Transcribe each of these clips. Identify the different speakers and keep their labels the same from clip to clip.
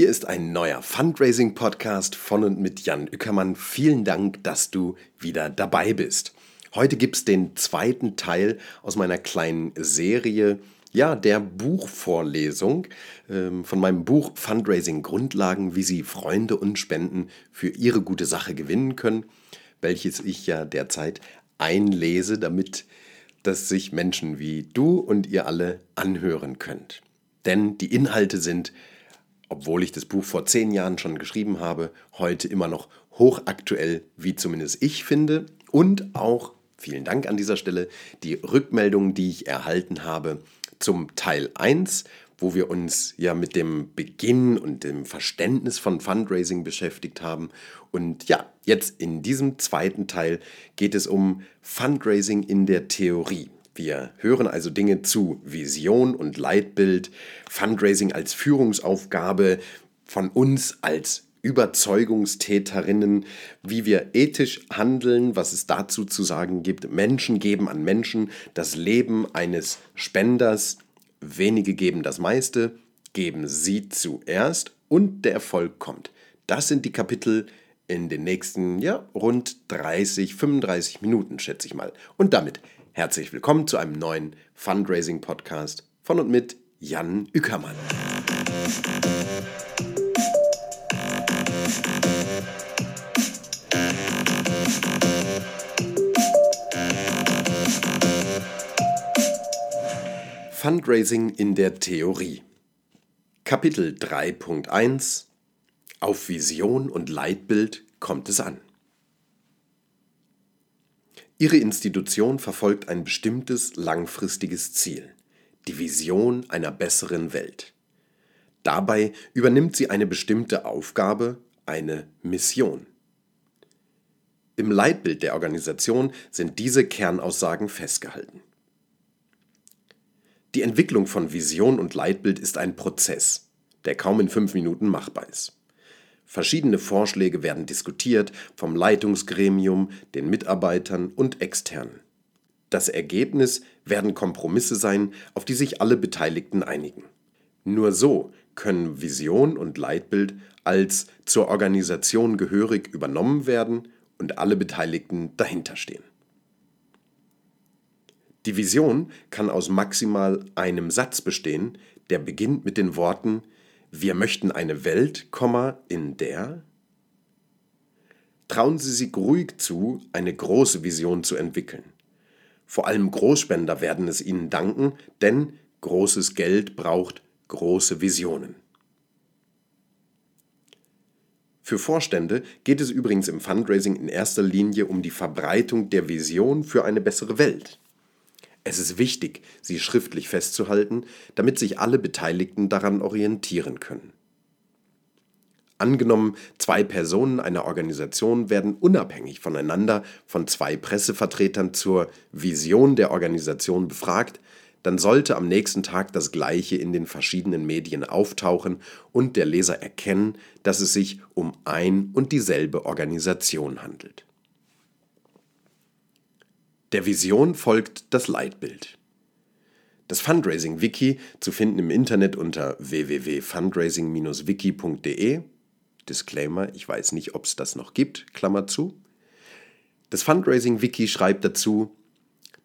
Speaker 1: Hier ist ein neuer Fundraising-Podcast von und mit Jan Ueckermann. Vielen Dank, dass du wieder dabei bist. Heute gibt es den zweiten Teil aus meiner kleinen Serie, ja, der Buchvorlesung ähm, von meinem Buch Fundraising Grundlagen, wie Sie Freunde und Spenden für Ihre gute Sache gewinnen können, welches ich ja derzeit einlese, damit das sich Menschen wie du und ihr alle anhören könnt. Denn die Inhalte sind obwohl ich das Buch vor zehn Jahren schon geschrieben habe, heute immer noch hochaktuell, wie zumindest ich finde. Und auch, vielen Dank an dieser Stelle, die Rückmeldungen, die ich erhalten habe zum Teil 1, wo wir uns ja mit dem Beginn und dem Verständnis von Fundraising beschäftigt haben. Und ja, jetzt in diesem zweiten Teil geht es um Fundraising in der Theorie. Wir hören also Dinge zu Vision und Leitbild, Fundraising als Führungsaufgabe, von uns als Überzeugungstäterinnen, wie wir ethisch handeln, was es dazu zu sagen gibt. Menschen geben an Menschen das Leben eines Spenders. Wenige geben das meiste, geben sie zuerst und der Erfolg kommt. Das sind die Kapitel in den nächsten, ja, rund 30, 35 Minuten, schätze ich mal. Und damit Herzlich willkommen zu einem neuen Fundraising-Podcast von und mit Jan Ückermann. Fundraising in der Theorie. Kapitel 3.1 Auf Vision und Leitbild kommt es an. Ihre Institution verfolgt ein bestimmtes langfristiges Ziel, die Vision einer besseren Welt. Dabei übernimmt sie eine bestimmte Aufgabe, eine Mission. Im Leitbild der Organisation sind diese Kernaussagen festgehalten. Die Entwicklung von Vision und Leitbild ist ein Prozess, der kaum in fünf Minuten machbar ist. Verschiedene Vorschläge werden diskutiert vom Leitungsgremium, den Mitarbeitern und Externen. Das Ergebnis werden Kompromisse sein, auf die sich alle Beteiligten einigen. Nur so können Vision und Leitbild als zur Organisation gehörig übernommen werden und alle Beteiligten dahinterstehen. Die Vision kann aus maximal einem Satz bestehen, der beginnt mit den Worten wir möchten eine Welt, in der Trauen Sie sich ruhig zu, eine große Vision zu entwickeln. Vor allem Großspender werden es Ihnen danken, denn großes Geld braucht große Visionen. Für Vorstände geht es übrigens im Fundraising in erster Linie um die Verbreitung der Vision für eine bessere Welt. Es ist wichtig, sie schriftlich festzuhalten, damit sich alle Beteiligten daran orientieren können. Angenommen, zwei Personen einer Organisation werden unabhängig voneinander von zwei Pressevertretern zur Vision der Organisation befragt, dann sollte am nächsten Tag das Gleiche in den verschiedenen Medien auftauchen und der Leser erkennen, dass es sich um ein und dieselbe Organisation handelt. Der Vision folgt das Leitbild. Das Fundraising-Wiki, zu finden im Internet unter www.fundraising-wiki.de, Disclaimer, ich weiß nicht, ob es das noch gibt, Klammer zu. Das Fundraising-Wiki schreibt dazu,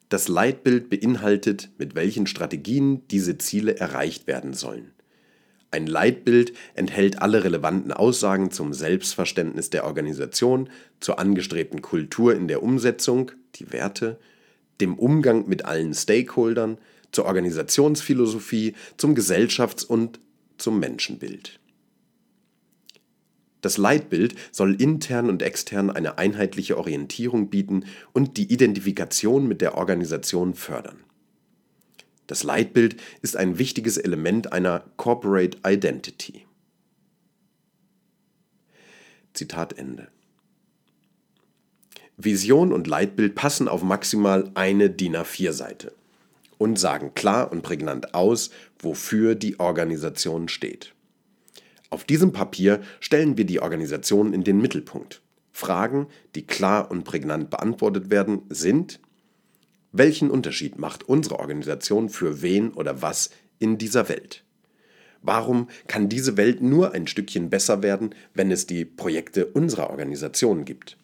Speaker 1: das Leitbild beinhaltet, mit welchen Strategien diese Ziele erreicht werden sollen. Ein Leitbild enthält alle relevanten Aussagen zum Selbstverständnis der Organisation, zur angestrebten Kultur in der Umsetzung, die Werte, dem Umgang mit allen Stakeholdern, zur Organisationsphilosophie, zum Gesellschafts- und zum Menschenbild. Das Leitbild soll intern und extern eine einheitliche Orientierung bieten und die Identifikation mit der Organisation fördern. Das Leitbild ist ein wichtiges Element einer Corporate Identity. Zitat Ende. Vision und Leitbild passen auf maximal eine DIN A4-Seite und sagen klar und prägnant aus, wofür die Organisation steht. Auf diesem Papier stellen wir die Organisation in den Mittelpunkt. Fragen, die klar und prägnant beantwortet werden, sind welchen Unterschied macht unsere Organisation für wen oder was in dieser Welt? Warum kann diese Welt nur ein Stückchen besser werden, wenn es die Projekte unserer Organisation gibt?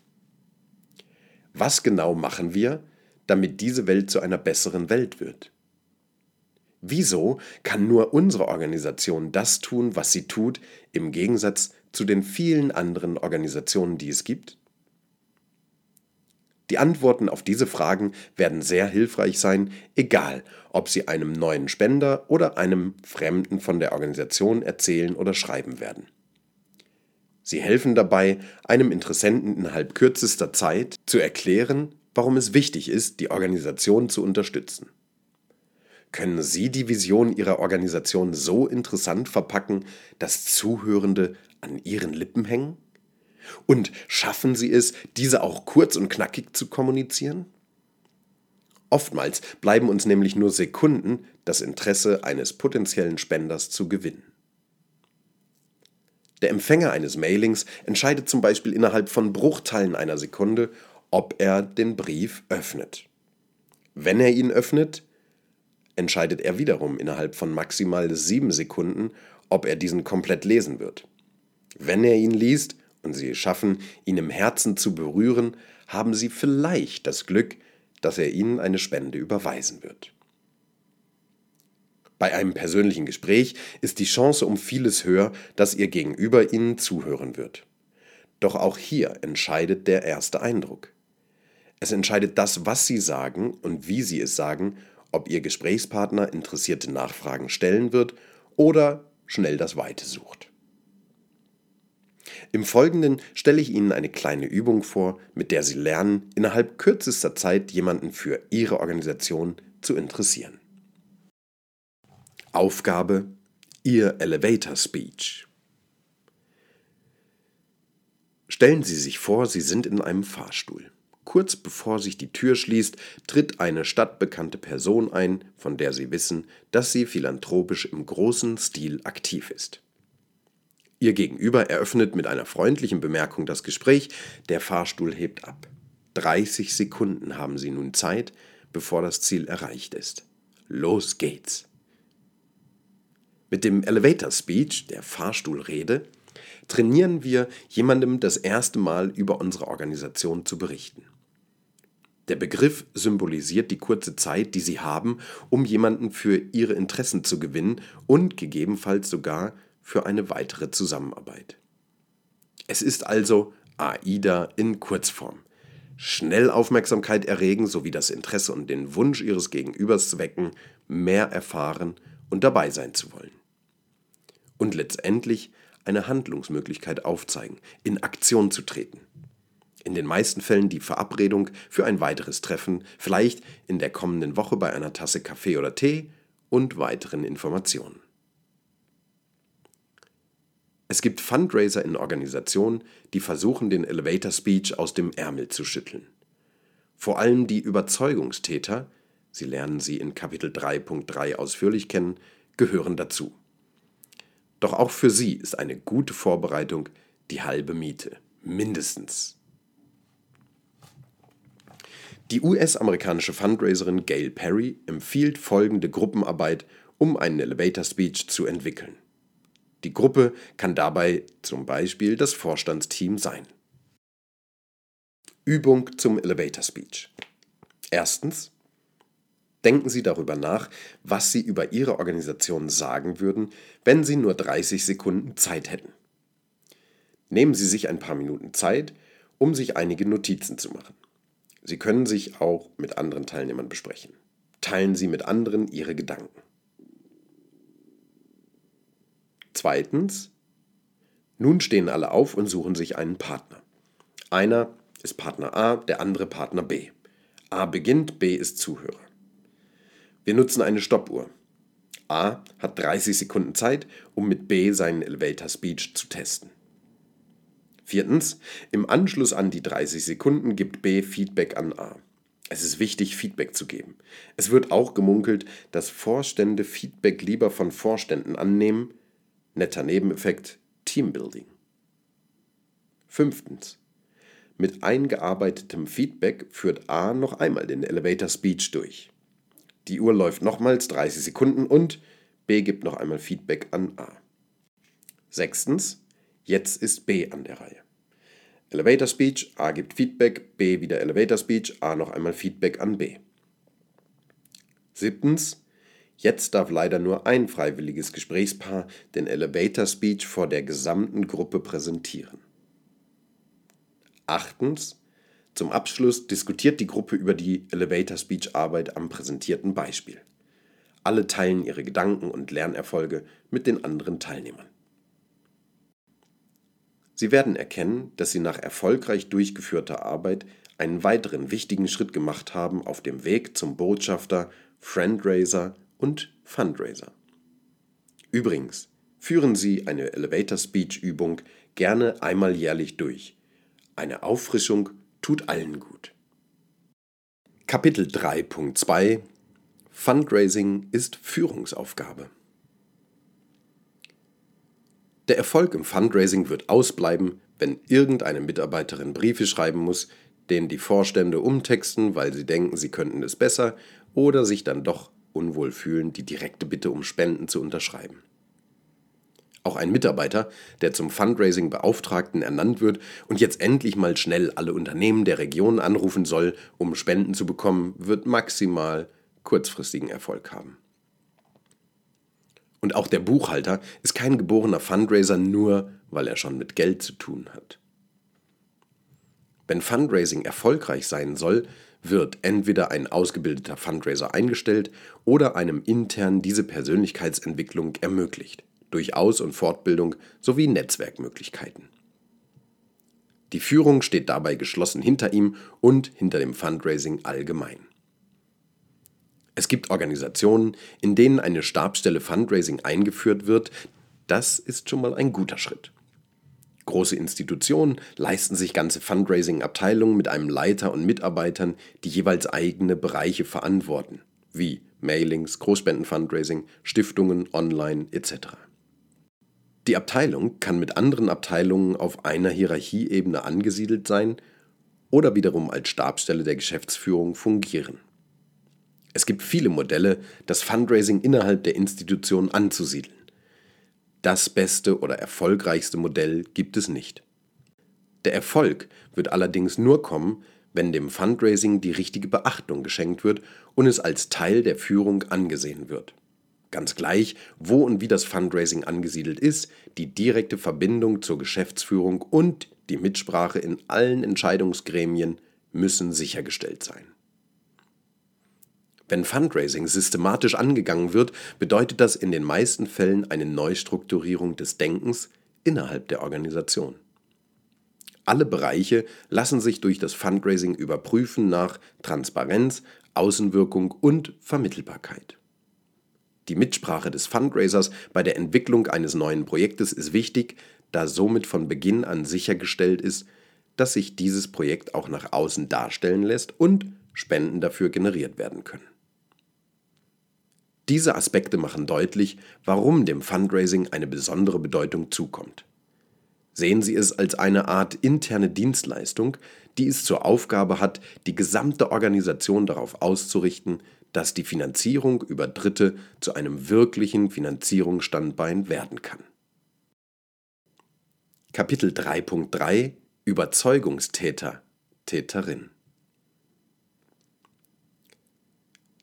Speaker 1: Was genau machen wir, damit diese Welt zu einer besseren Welt wird? Wieso kann nur unsere Organisation das tun, was sie tut, im Gegensatz zu den vielen anderen Organisationen, die es gibt? Die Antworten auf diese Fragen werden sehr hilfreich sein, egal ob Sie einem neuen Spender oder einem Fremden von der Organisation erzählen oder schreiben werden. Sie helfen dabei, einem Interessenten innerhalb kürzester Zeit zu erklären, warum es wichtig ist, die Organisation zu unterstützen. Können Sie die Vision Ihrer Organisation so interessant verpacken, dass Zuhörende an Ihren Lippen hängen? Und schaffen Sie es, diese auch kurz und knackig zu kommunizieren? Oftmals bleiben uns nämlich nur Sekunden, das Interesse eines potenziellen Spenders zu gewinnen. Der Empfänger eines Mailings entscheidet zum Beispiel innerhalb von Bruchteilen einer Sekunde, ob er den Brief öffnet. Wenn er ihn öffnet, entscheidet er wiederum innerhalb von maximal sieben Sekunden, ob er diesen komplett lesen wird. Wenn er ihn liest, und sie schaffen, ihn im Herzen zu berühren, haben sie vielleicht das Glück, dass er ihnen eine Spende überweisen wird. Bei einem persönlichen Gespräch ist die Chance um vieles höher, dass ihr Gegenüber ihnen zuhören wird. Doch auch hier entscheidet der erste Eindruck. Es entscheidet das, was sie sagen und wie sie es sagen, ob ihr Gesprächspartner interessierte Nachfragen stellen wird oder schnell das Weite sucht. Im Folgenden stelle ich Ihnen eine kleine Übung vor, mit der Sie lernen, innerhalb kürzester Zeit jemanden für Ihre Organisation zu interessieren. Aufgabe Ihr Elevator Speech. Stellen Sie sich vor, Sie sind in einem Fahrstuhl. Kurz bevor sich die Tür schließt, tritt eine stadtbekannte Person ein, von der Sie wissen, dass sie philanthropisch im großen Stil aktiv ist. Ihr Gegenüber eröffnet mit einer freundlichen Bemerkung das Gespräch, der Fahrstuhl hebt ab. 30 Sekunden haben Sie nun Zeit, bevor das Ziel erreicht ist. Los geht's! Mit dem Elevator Speech, der Fahrstuhlrede, trainieren wir jemandem das erste Mal über unsere Organisation zu berichten. Der Begriff symbolisiert die kurze Zeit, die Sie haben, um jemanden für Ihre Interessen zu gewinnen und gegebenenfalls sogar für eine weitere Zusammenarbeit. Es ist also AIDA in Kurzform. Schnell Aufmerksamkeit erregen sowie das Interesse und den Wunsch ihres Gegenübers wecken, mehr erfahren und dabei sein zu wollen. Und letztendlich eine Handlungsmöglichkeit aufzeigen, in Aktion zu treten. In den meisten Fällen die Verabredung für ein weiteres Treffen, vielleicht in der kommenden Woche bei einer Tasse Kaffee oder Tee und weiteren Informationen. Es gibt Fundraiser in Organisationen, die versuchen, den Elevator Speech aus dem Ärmel zu schütteln. Vor allem die Überzeugungstäter, Sie lernen sie in Kapitel 3.3 ausführlich kennen, gehören dazu. Doch auch für sie ist eine gute Vorbereitung die halbe Miete, mindestens. Die US-amerikanische Fundraiserin Gail Perry empfiehlt folgende Gruppenarbeit, um einen Elevator Speech zu entwickeln. Die Gruppe kann dabei zum Beispiel das Vorstandsteam sein. Übung zum Elevator Speech. Erstens. Denken Sie darüber nach, was Sie über Ihre Organisation sagen würden, wenn Sie nur 30 Sekunden Zeit hätten. Nehmen Sie sich ein paar Minuten Zeit, um sich einige Notizen zu machen. Sie können sich auch mit anderen Teilnehmern besprechen. Teilen Sie mit anderen Ihre Gedanken. Zweitens, nun stehen alle auf und suchen sich einen Partner. Einer ist Partner A, der andere Partner B. A beginnt, B ist Zuhörer. Wir nutzen eine Stoppuhr. A hat 30 Sekunden Zeit, um mit B seinen Elevator Speech zu testen. Viertens, im Anschluss an die 30 Sekunden gibt B Feedback an A. Es ist wichtig, Feedback zu geben. Es wird auch gemunkelt, dass Vorstände Feedback lieber von Vorständen annehmen, Netter Nebeneffekt Teambuilding. Fünftens. Mit eingearbeitetem Feedback führt A noch einmal den Elevator Speech durch. Die Uhr läuft nochmals 30 Sekunden und B gibt noch einmal Feedback an A. Sechstens, jetzt ist B an der Reihe. Elevator Speech, A gibt Feedback, B wieder Elevator Speech, A noch einmal Feedback an B. Siebtens, jetzt darf leider nur ein freiwilliges Gesprächspaar den Elevator Speech vor der gesamten Gruppe präsentieren. Achtens, zum Abschluss diskutiert die Gruppe über die Elevator Speech Arbeit am präsentierten Beispiel. Alle teilen ihre Gedanken und Lernerfolge mit den anderen Teilnehmern. Sie werden erkennen, dass Sie nach erfolgreich durchgeführter Arbeit einen weiteren wichtigen Schritt gemacht haben auf dem Weg zum Botschafter, Friendraiser und Fundraiser. Übrigens, führen Sie eine Elevator Speech Übung gerne einmal jährlich durch. Eine Auffrischung tut allen gut. Kapitel 3.2 Fundraising ist Führungsaufgabe. Der Erfolg im Fundraising wird ausbleiben, wenn irgendeine Mitarbeiterin Briefe schreiben muss, denen die Vorstände umtexten, weil sie denken, sie könnten es besser, oder sich dann doch unwohl fühlen, die direkte Bitte um Spenden zu unterschreiben. Auch ein Mitarbeiter, der zum Fundraising-Beauftragten ernannt wird und jetzt endlich mal schnell alle Unternehmen der Region anrufen soll, um Spenden zu bekommen, wird maximal kurzfristigen Erfolg haben. Und auch der Buchhalter ist kein geborener Fundraiser nur, weil er schon mit Geld zu tun hat. Wenn Fundraising erfolgreich sein soll, wird entweder ein ausgebildeter Fundraiser eingestellt oder einem intern diese Persönlichkeitsentwicklung ermöglicht, durch Aus- und Fortbildung sowie Netzwerkmöglichkeiten. Die Führung steht dabei geschlossen hinter ihm und hinter dem Fundraising allgemein. Es gibt Organisationen, in denen eine Stabsstelle Fundraising eingeführt wird. Das ist schon mal ein guter Schritt. Große Institutionen leisten sich ganze Fundraising-Abteilungen mit einem Leiter und Mitarbeitern, die jeweils eigene Bereiche verantworten, wie Mailings, Großspenden-Fundraising, Stiftungen, Online etc. Die Abteilung kann mit anderen Abteilungen auf einer Hierarchieebene angesiedelt sein oder wiederum als Stabsstelle der Geschäftsführung fungieren. Es gibt viele Modelle, das Fundraising innerhalb der Institution anzusiedeln. Das beste oder erfolgreichste Modell gibt es nicht. Der Erfolg wird allerdings nur kommen, wenn dem Fundraising die richtige Beachtung geschenkt wird und es als Teil der Führung angesehen wird. Ganz gleich, wo und wie das Fundraising angesiedelt ist, die direkte Verbindung zur Geschäftsführung und die Mitsprache in allen Entscheidungsgremien müssen sichergestellt sein. Wenn Fundraising systematisch angegangen wird, bedeutet das in den meisten Fällen eine Neustrukturierung des Denkens innerhalb der Organisation. Alle Bereiche lassen sich durch das Fundraising überprüfen nach Transparenz, Außenwirkung und Vermittelbarkeit. Die Mitsprache des Fundraisers bei der Entwicklung eines neuen Projektes ist wichtig, da somit von Beginn an sichergestellt ist, dass sich dieses Projekt auch nach außen darstellen lässt und Spenden dafür generiert werden können. Diese Aspekte machen deutlich, warum dem Fundraising eine besondere Bedeutung zukommt. Sehen Sie es als eine Art interne Dienstleistung, die es zur Aufgabe hat, die gesamte Organisation darauf auszurichten, dass die Finanzierung über Dritte zu einem wirklichen Finanzierungsstandbein werden kann. Kapitel 3.3 Überzeugungstäter Täterin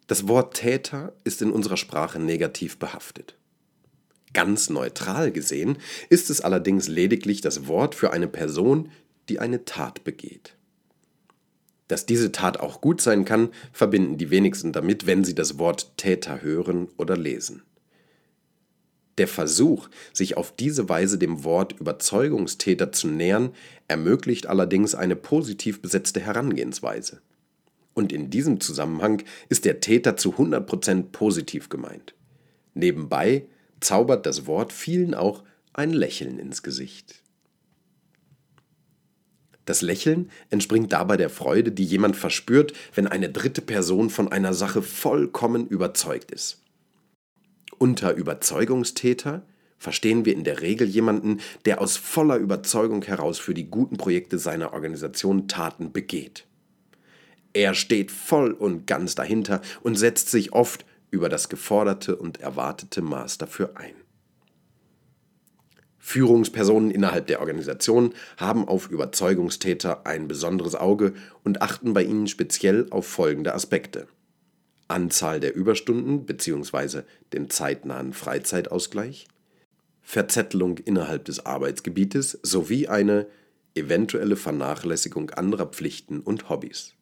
Speaker 1: Das Wort Täter ist in unserer Sprache negativ behaftet. Ganz neutral gesehen ist es allerdings lediglich das Wort für eine Person, die eine Tat begeht. Dass diese Tat auch gut sein kann, verbinden die wenigsten damit, wenn sie das Wort Täter hören oder lesen. Der Versuch, sich auf diese Weise dem Wort Überzeugungstäter zu nähern, ermöglicht allerdings eine positiv besetzte Herangehensweise. Und in diesem Zusammenhang ist der Täter zu 100% positiv gemeint. Nebenbei zaubert das Wort vielen auch ein Lächeln ins Gesicht. Das Lächeln entspringt dabei der Freude, die jemand verspürt, wenn eine dritte Person von einer Sache vollkommen überzeugt ist. Unter Überzeugungstäter verstehen wir in der Regel jemanden, der aus voller Überzeugung heraus für die guten Projekte seiner Organisation Taten begeht. Er steht voll und ganz dahinter und setzt sich oft über das geforderte und erwartete Maß dafür ein. Führungspersonen innerhalb der Organisation haben auf Überzeugungstäter ein besonderes Auge und achten bei ihnen speziell auf folgende Aspekte. Anzahl der Überstunden bzw. den zeitnahen Freizeitausgleich, Verzettelung innerhalb des Arbeitsgebietes sowie eine eventuelle Vernachlässigung anderer Pflichten und Hobbys.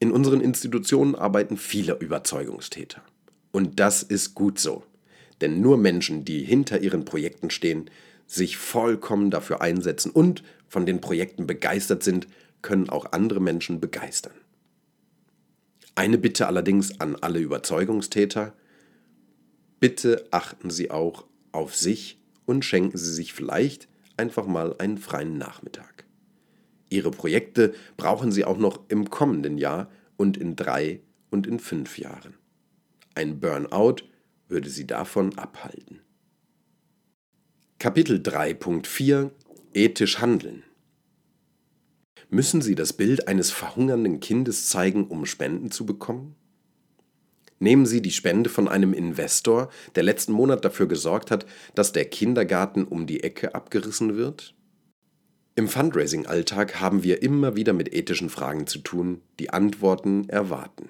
Speaker 1: In unseren Institutionen arbeiten viele Überzeugungstäter. Und das ist gut so. Denn nur Menschen, die hinter ihren Projekten stehen, sich vollkommen dafür einsetzen und von den Projekten begeistert sind, können auch andere Menschen begeistern. Eine Bitte allerdings an alle Überzeugungstäter. Bitte achten Sie auch auf sich und schenken Sie sich vielleicht einfach mal einen freien Nachmittag. Ihre Projekte brauchen Sie auch noch im kommenden Jahr und in drei und in fünf Jahren. Ein Burnout würde sie davon abhalten. Kapitel 3.4 Ethisch Handeln Müssen Sie das Bild eines verhungernden Kindes zeigen, um Spenden zu bekommen? Nehmen Sie die Spende von einem Investor, der letzten Monat dafür gesorgt hat, dass der Kindergarten um die Ecke abgerissen wird? Im Fundraising-Alltag haben wir immer wieder mit ethischen Fragen zu tun, die Antworten erwarten.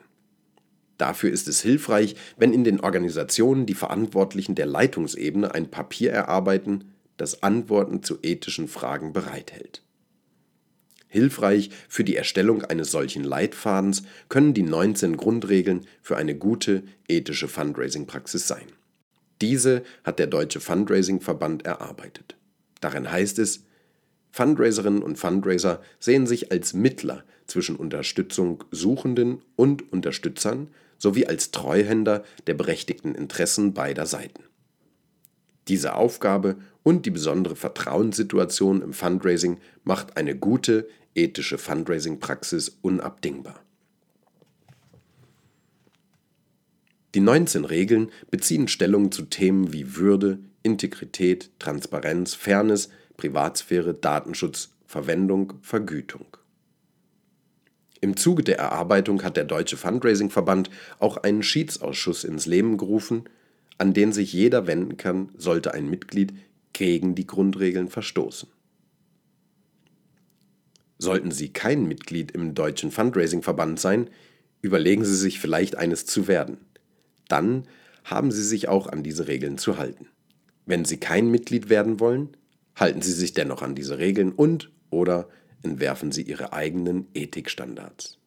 Speaker 1: Dafür ist es hilfreich, wenn in den Organisationen die Verantwortlichen der Leitungsebene ein Papier erarbeiten, das Antworten zu ethischen Fragen bereithält. Hilfreich für die Erstellung eines solchen Leitfadens können die 19 Grundregeln für eine gute ethische Fundraising-Praxis sein. Diese hat der Deutsche Fundraising-Verband erarbeitet. Darin heißt es, Fundraiserinnen und Fundraiser sehen sich als Mittler zwischen Unterstützung Suchenden und Unterstützern sowie als Treuhänder der berechtigten Interessen beider Seiten. Diese Aufgabe und die besondere Vertrauenssituation im Fundraising macht eine gute ethische Fundraising-Praxis unabdingbar. Die 19 Regeln beziehen Stellung zu Themen wie Würde, Integrität, Transparenz, Fairness, Privatsphäre, Datenschutz, Verwendung, Vergütung. Im Zuge der Erarbeitung hat der Deutsche Fundraising-Verband auch einen Schiedsausschuss ins Leben gerufen, an den sich jeder wenden kann, sollte ein Mitglied gegen die Grundregeln verstoßen. Sollten Sie kein Mitglied im Deutschen Fundraising-Verband sein, überlegen Sie sich vielleicht eines zu werden. Dann haben Sie sich auch an diese Regeln zu halten. Wenn Sie kein Mitglied werden wollen, halten Sie sich dennoch an diese Regeln und oder entwerfen sie ihre eigenen Ethikstandards.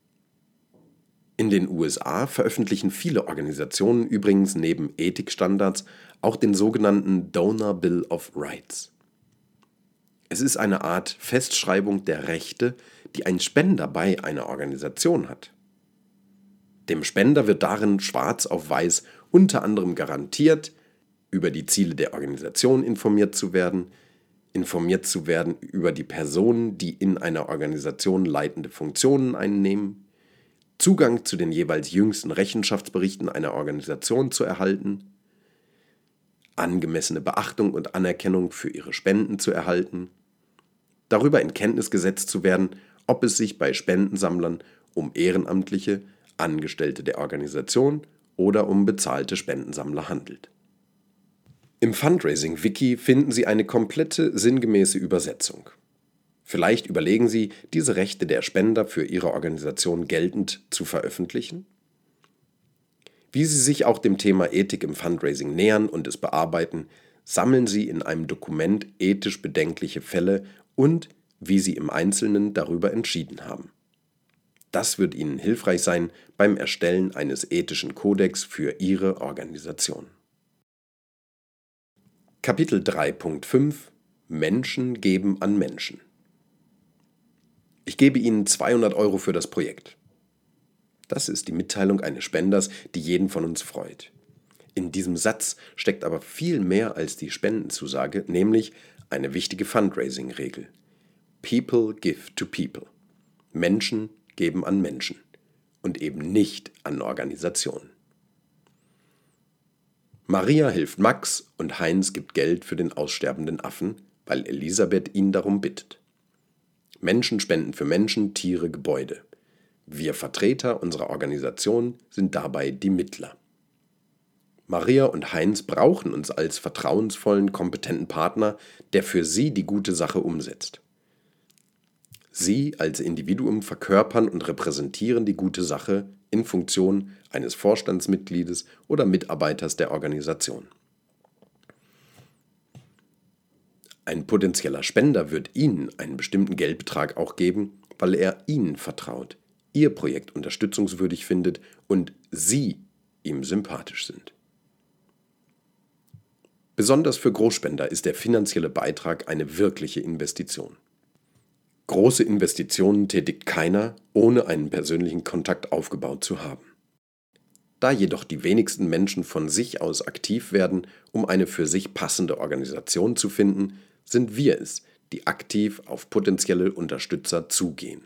Speaker 1: In den USA veröffentlichen viele Organisationen übrigens neben Ethikstandards auch den sogenannten Donor Bill of Rights. Es ist eine Art Festschreibung der Rechte, die ein Spender bei einer Organisation hat. Dem Spender wird darin schwarz auf weiß unter anderem garantiert, über die Ziele der Organisation informiert zu werden, informiert zu werden über die Personen, die in einer Organisation leitende Funktionen einnehmen, Zugang zu den jeweils jüngsten Rechenschaftsberichten einer Organisation zu erhalten, angemessene Beachtung und Anerkennung für ihre Spenden zu erhalten, darüber in Kenntnis gesetzt zu werden, ob es sich bei Spendensammlern um ehrenamtliche Angestellte der Organisation oder um bezahlte Spendensammler handelt. Im Fundraising-Wiki finden Sie eine komplette sinngemäße Übersetzung. Vielleicht überlegen Sie, diese Rechte der Spender für Ihre Organisation geltend zu veröffentlichen? Wie Sie sich auch dem Thema Ethik im Fundraising nähern und es bearbeiten, sammeln Sie in einem Dokument ethisch bedenkliche Fälle und wie Sie im Einzelnen darüber entschieden haben. Das wird Ihnen hilfreich sein beim Erstellen eines ethischen Kodex für Ihre Organisation. Kapitel 3.5 Menschen geben an Menschen. Ich gebe Ihnen 200 Euro für das Projekt. Das ist die Mitteilung eines Spenders, die jeden von uns freut. In diesem Satz steckt aber viel mehr als die Spendenzusage, nämlich eine wichtige Fundraising-Regel. People give to people. Menschen geben an Menschen und eben nicht an Organisationen. Maria hilft Max und Heinz gibt Geld für den aussterbenden Affen, weil Elisabeth ihn darum bittet. Menschen spenden für Menschen, Tiere, Gebäude. Wir Vertreter unserer Organisation sind dabei die Mittler. Maria und Heinz brauchen uns als vertrauensvollen, kompetenten Partner, der für sie die gute Sache umsetzt. Sie als Individuum verkörpern und repräsentieren die gute Sache in Funktion eines Vorstandsmitgliedes oder Mitarbeiters der Organisation. Ein potenzieller Spender wird Ihnen einen bestimmten Geldbetrag auch geben, weil er Ihnen vertraut, Ihr Projekt unterstützungswürdig findet und Sie ihm sympathisch sind. Besonders für Großspender ist der finanzielle Beitrag eine wirkliche Investition. Große Investitionen tätigt keiner, ohne einen persönlichen Kontakt aufgebaut zu haben. Da jedoch die wenigsten Menschen von sich aus aktiv werden, um eine für sich passende Organisation zu finden, sind wir es, die aktiv auf potenzielle Unterstützer zugehen.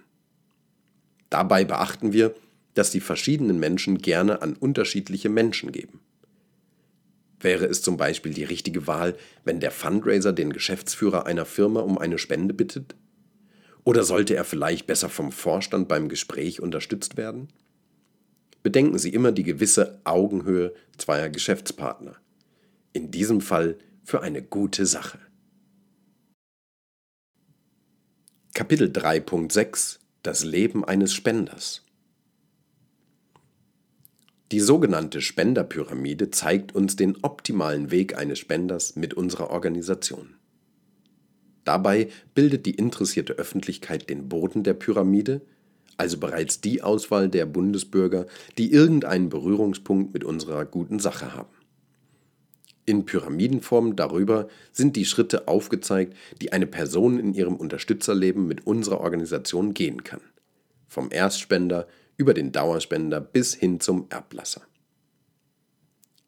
Speaker 1: Dabei beachten wir, dass die verschiedenen Menschen gerne an unterschiedliche Menschen geben. Wäre es zum Beispiel die richtige Wahl, wenn der Fundraiser den Geschäftsführer einer Firma um eine Spende bittet? Oder sollte er vielleicht besser vom Vorstand beim Gespräch unterstützt werden? Bedenken Sie immer die gewisse Augenhöhe zweier Geschäftspartner. In diesem Fall für eine gute Sache. Kapitel 3.6 Das Leben eines Spenders Die sogenannte Spenderpyramide zeigt uns den optimalen Weg eines Spenders mit unserer Organisation. Dabei bildet die interessierte Öffentlichkeit den Boden der Pyramide, also bereits die Auswahl der Bundesbürger, die irgendeinen Berührungspunkt mit unserer guten Sache haben. In Pyramidenform darüber sind die Schritte aufgezeigt, die eine Person in ihrem Unterstützerleben mit unserer Organisation gehen kann. Vom Erstspender über den Dauerspender bis hin zum Erblasser.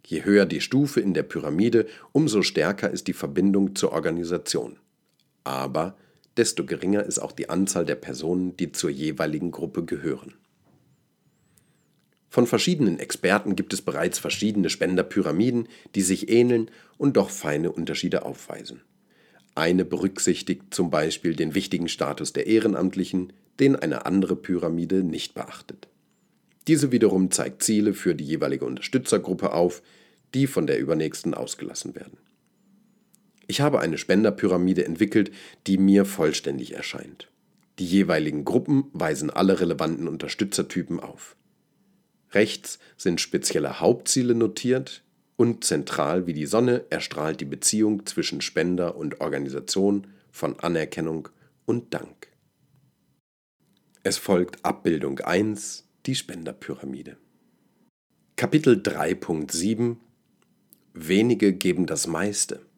Speaker 1: Je höher die Stufe in der Pyramide, umso stärker ist die Verbindung zur Organisation. Aber desto geringer ist auch die Anzahl der Personen, die zur jeweiligen Gruppe gehören. Von verschiedenen Experten gibt es bereits verschiedene Spenderpyramiden, die sich ähneln und doch feine Unterschiede aufweisen. Eine berücksichtigt zum Beispiel den wichtigen Status der Ehrenamtlichen, den eine andere Pyramide nicht beachtet. Diese wiederum zeigt Ziele für die jeweilige Unterstützergruppe auf, die von der übernächsten ausgelassen werden. Ich habe eine Spenderpyramide entwickelt, die mir vollständig erscheint. Die jeweiligen Gruppen weisen alle relevanten Unterstützertypen auf. Rechts sind spezielle Hauptziele notiert und zentral wie die Sonne erstrahlt die Beziehung zwischen Spender und Organisation von Anerkennung und Dank. Es folgt Abbildung 1, die Spenderpyramide. Kapitel 3.7 Wenige geben das meiste.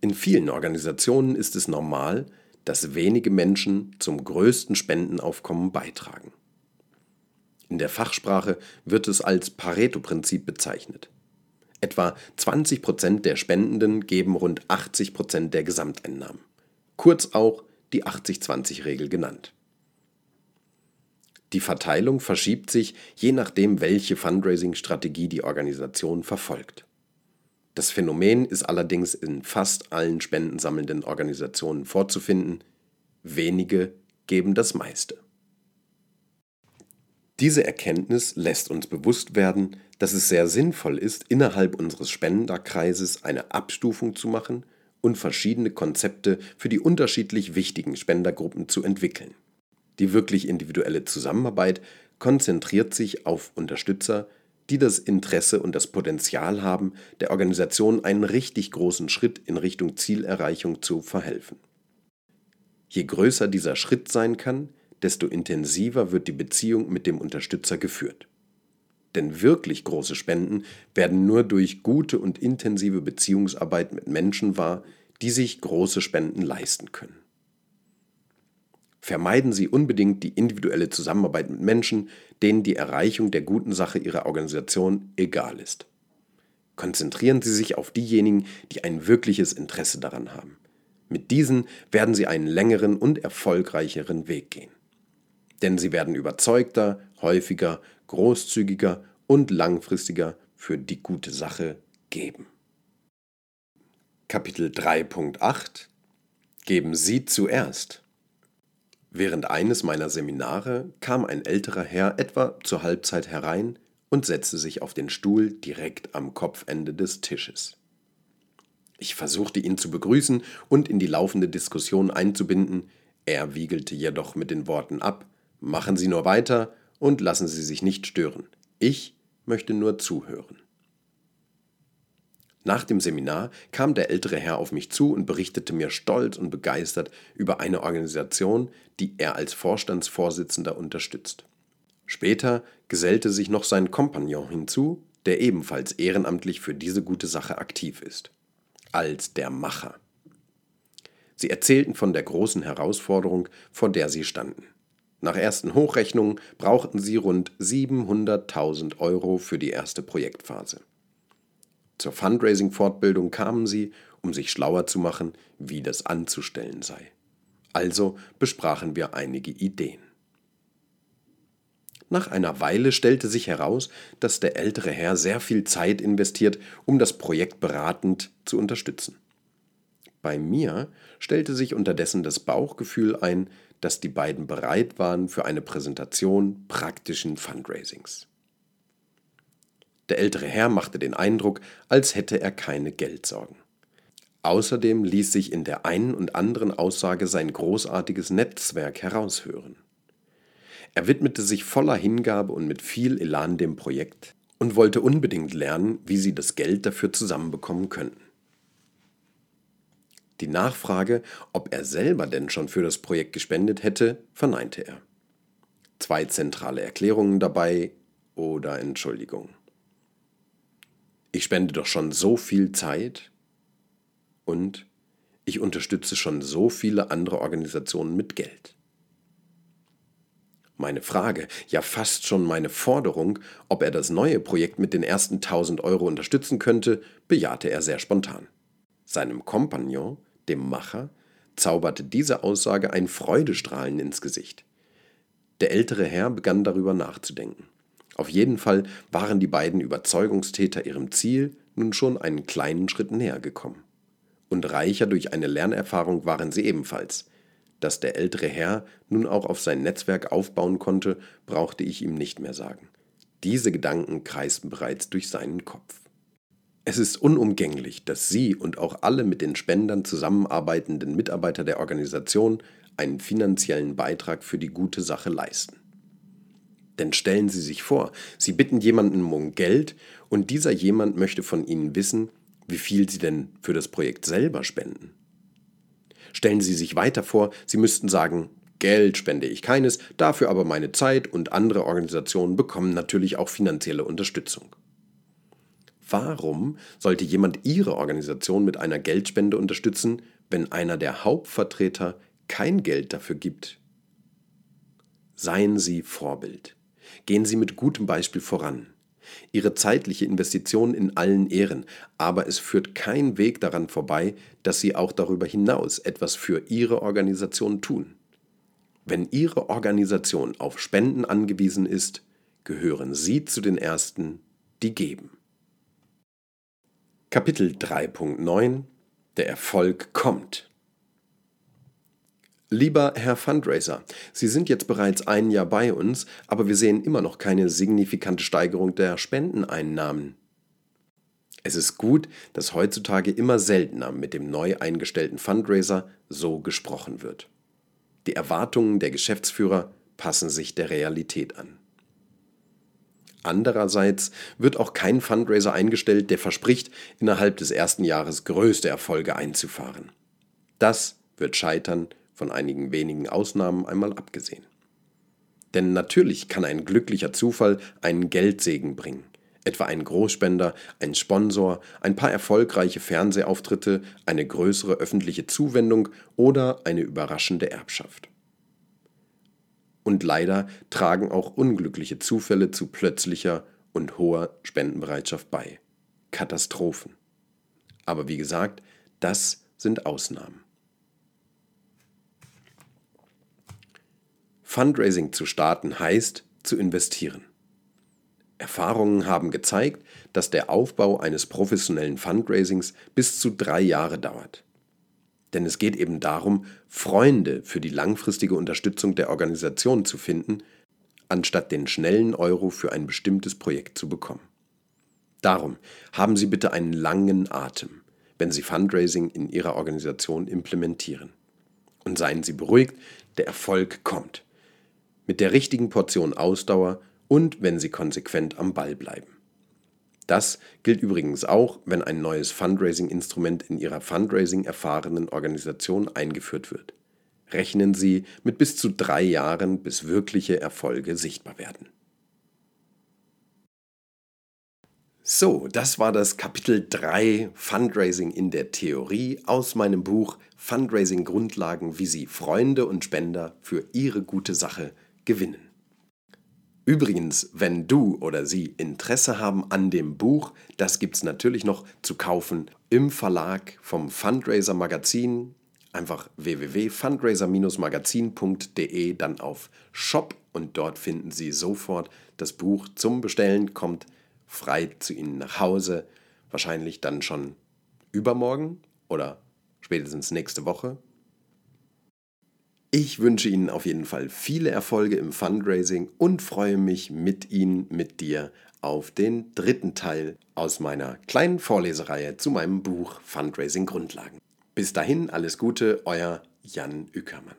Speaker 1: In vielen Organisationen ist es normal, dass wenige Menschen zum größten Spendenaufkommen beitragen. In der Fachsprache wird es als Pareto-Prinzip bezeichnet. Etwa 20% der Spendenden geben rund 80% der Gesamteinnahmen. Kurz auch die 80-20-Regel genannt. Die Verteilung verschiebt sich je nachdem, welche Fundraising-Strategie die Organisation verfolgt. Das Phänomen ist allerdings in fast allen spendensammelnden Organisationen vorzufinden. Wenige geben das meiste. Diese Erkenntnis lässt uns bewusst werden, dass es sehr sinnvoll ist, innerhalb unseres Spenderkreises eine Abstufung zu machen und verschiedene Konzepte für die unterschiedlich wichtigen Spendergruppen zu entwickeln. Die wirklich individuelle Zusammenarbeit konzentriert sich auf Unterstützer, die das Interesse und das Potenzial haben, der Organisation einen richtig großen Schritt in Richtung Zielerreichung zu verhelfen. Je größer dieser Schritt sein kann, desto intensiver wird die Beziehung mit dem Unterstützer geführt. Denn wirklich große Spenden werden nur durch gute und intensive Beziehungsarbeit mit Menschen wahr, die sich große Spenden leisten können. Vermeiden Sie unbedingt die individuelle Zusammenarbeit mit Menschen, denen die Erreichung der guten Sache Ihrer Organisation egal ist. Konzentrieren Sie sich auf diejenigen, die ein wirkliches Interesse daran haben. Mit diesen werden Sie einen längeren und erfolgreicheren Weg gehen denn sie werden überzeugter, häufiger, großzügiger und langfristiger für die gute Sache geben. Kapitel 3.8 Geben Sie zuerst. Während eines meiner Seminare kam ein älterer Herr etwa zur Halbzeit herein und setzte sich auf den Stuhl direkt am Kopfende des Tisches. Ich versuchte ihn zu begrüßen und in die laufende Diskussion einzubinden, er wiegelte jedoch mit den Worten ab Machen Sie nur weiter und lassen Sie sich nicht stören. Ich möchte nur zuhören. Nach dem Seminar kam der ältere Herr auf mich zu und berichtete mir stolz und begeistert über eine Organisation, die er als Vorstandsvorsitzender unterstützt. Später gesellte sich noch sein Kompagnon hinzu, der ebenfalls ehrenamtlich für diese gute Sache aktiv ist. Als der Macher. Sie erzählten von der großen Herausforderung, vor der sie standen. Nach ersten Hochrechnungen brauchten sie rund 700.000 Euro für die erste Projektphase. Zur Fundraising-Fortbildung kamen sie, um sich schlauer zu machen, wie das anzustellen sei. Also besprachen wir einige Ideen. Nach einer Weile stellte sich heraus, dass der ältere Herr sehr viel Zeit investiert, um das Projekt beratend zu unterstützen. Bei mir stellte sich unterdessen das Bauchgefühl ein, dass die beiden bereit waren für eine Präsentation praktischen Fundraisings. Der ältere Herr machte den Eindruck, als hätte er keine Geldsorgen. Außerdem ließ sich in der einen und anderen Aussage sein großartiges Netzwerk heraushören. Er widmete sich voller Hingabe und mit viel Elan dem Projekt und wollte unbedingt lernen, wie sie das Geld dafür zusammenbekommen könnten. Die Nachfrage, ob er selber denn schon für das Projekt gespendet hätte, verneinte er. Zwei zentrale Erklärungen dabei oder Entschuldigung. Ich spende doch schon so viel Zeit und ich unterstütze schon so viele andere Organisationen mit Geld. Meine Frage, ja fast schon meine Forderung, ob er das neue Projekt mit den ersten 1000 Euro unterstützen könnte, bejahte er sehr spontan. Seinem Kompagnon dem Macher, zauberte diese Aussage ein Freudestrahlen ins Gesicht. Der ältere Herr begann darüber nachzudenken. Auf jeden Fall waren die beiden Überzeugungstäter ihrem Ziel nun schon einen kleinen Schritt näher gekommen. Und reicher durch eine Lernerfahrung waren sie ebenfalls. Dass der ältere Herr nun auch auf sein Netzwerk aufbauen konnte, brauchte ich ihm nicht mehr sagen. Diese Gedanken kreisten bereits durch seinen Kopf. Es ist unumgänglich, dass Sie und auch alle mit den Spendern zusammenarbeitenden Mitarbeiter der Organisation einen finanziellen Beitrag für die gute Sache leisten. Denn stellen Sie sich vor, Sie bitten jemanden um Geld und dieser jemand möchte von Ihnen wissen, wie viel Sie denn für das Projekt selber spenden. Stellen Sie sich weiter vor, Sie müssten sagen, Geld spende ich keines, dafür aber meine Zeit und andere Organisationen bekommen natürlich auch finanzielle Unterstützung. Warum sollte jemand Ihre Organisation mit einer Geldspende unterstützen, wenn einer der Hauptvertreter kein Geld dafür gibt? Seien Sie Vorbild. Gehen Sie mit gutem Beispiel voran. Ihre zeitliche Investition in allen Ehren, aber es führt kein Weg daran vorbei, dass Sie auch darüber hinaus etwas für Ihre Organisation tun. Wenn Ihre Organisation auf Spenden angewiesen ist, gehören Sie zu den Ersten, die geben. Kapitel 3.9 Der Erfolg kommt. Lieber Herr Fundraiser, Sie sind jetzt bereits ein Jahr bei uns, aber wir sehen immer noch keine signifikante Steigerung der Spendeneinnahmen. Es ist gut, dass heutzutage immer seltener mit dem neu eingestellten Fundraiser so gesprochen wird. Die Erwartungen der Geschäftsführer passen sich der Realität an. Andererseits wird auch kein Fundraiser eingestellt, der verspricht, innerhalb des ersten Jahres größte Erfolge einzufahren. Das wird scheitern, von einigen wenigen Ausnahmen einmal abgesehen. Denn natürlich kann ein glücklicher Zufall einen Geldsegen bringen, etwa ein Großspender, ein Sponsor, ein paar erfolgreiche Fernsehauftritte, eine größere öffentliche Zuwendung oder eine überraschende Erbschaft. Und leider tragen auch unglückliche Zufälle zu plötzlicher und hoher Spendenbereitschaft bei. Katastrophen. Aber wie gesagt, das sind Ausnahmen. Fundraising zu starten heißt zu investieren. Erfahrungen haben gezeigt, dass der Aufbau eines professionellen Fundraisings bis zu drei Jahre dauert. Denn es geht eben darum, Freunde für die langfristige Unterstützung der Organisation zu finden, anstatt den schnellen Euro für ein bestimmtes Projekt zu bekommen. Darum haben Sie bitte einen langen Atem, wenn Sie Fundraising in Ihrer Organisation implementieren. Und seien Sie beruhigt, der Erfolg kommt. Mit der richtigen Portion Ausdauer und wenn Sie konsequent am Ball bleiben. Das gilt übrigens auch, wenn ein neues Fundraising-Instrument in Ihrer Fundraising-erfahrenen Organisation eingeführt wird. Rechnen Sie mit bis zu drei Jahren, bis wirkliche Erfolge sichtbar werden. So, das war das Kapitel 3 Fundraising in der Theorie aus meinem Buch Fundraising Grundlagen, wie Sie Freunde und Spender für Ihre gute Sache gewinnen. Übrigens, wenn du oder Sie Interesse haben an dem Buch, das gibt es natürlich noch zu kaufen im Verlag vom Fundraiser Magazin. Einfach www.fundraiser-magazin.de, dann auf Shop und dort finden Sie sofort das Buch zum Bestellen, kommt frei zu Ihnen nach Hause. Wahrscheinlich dann schon übermorgen oder spätestens nächste Woche. Ich wünsche Ihnen auf jeden Fall viele Erfolge im Fundraising und freue mich mit Ihnen, mit dir auf den dritten Teil aus meiner kleinen Vorlesereihe zu meinem Buch Fundraising Grundlagen. Bis dahin alles Gute, euer Jan Ückermann.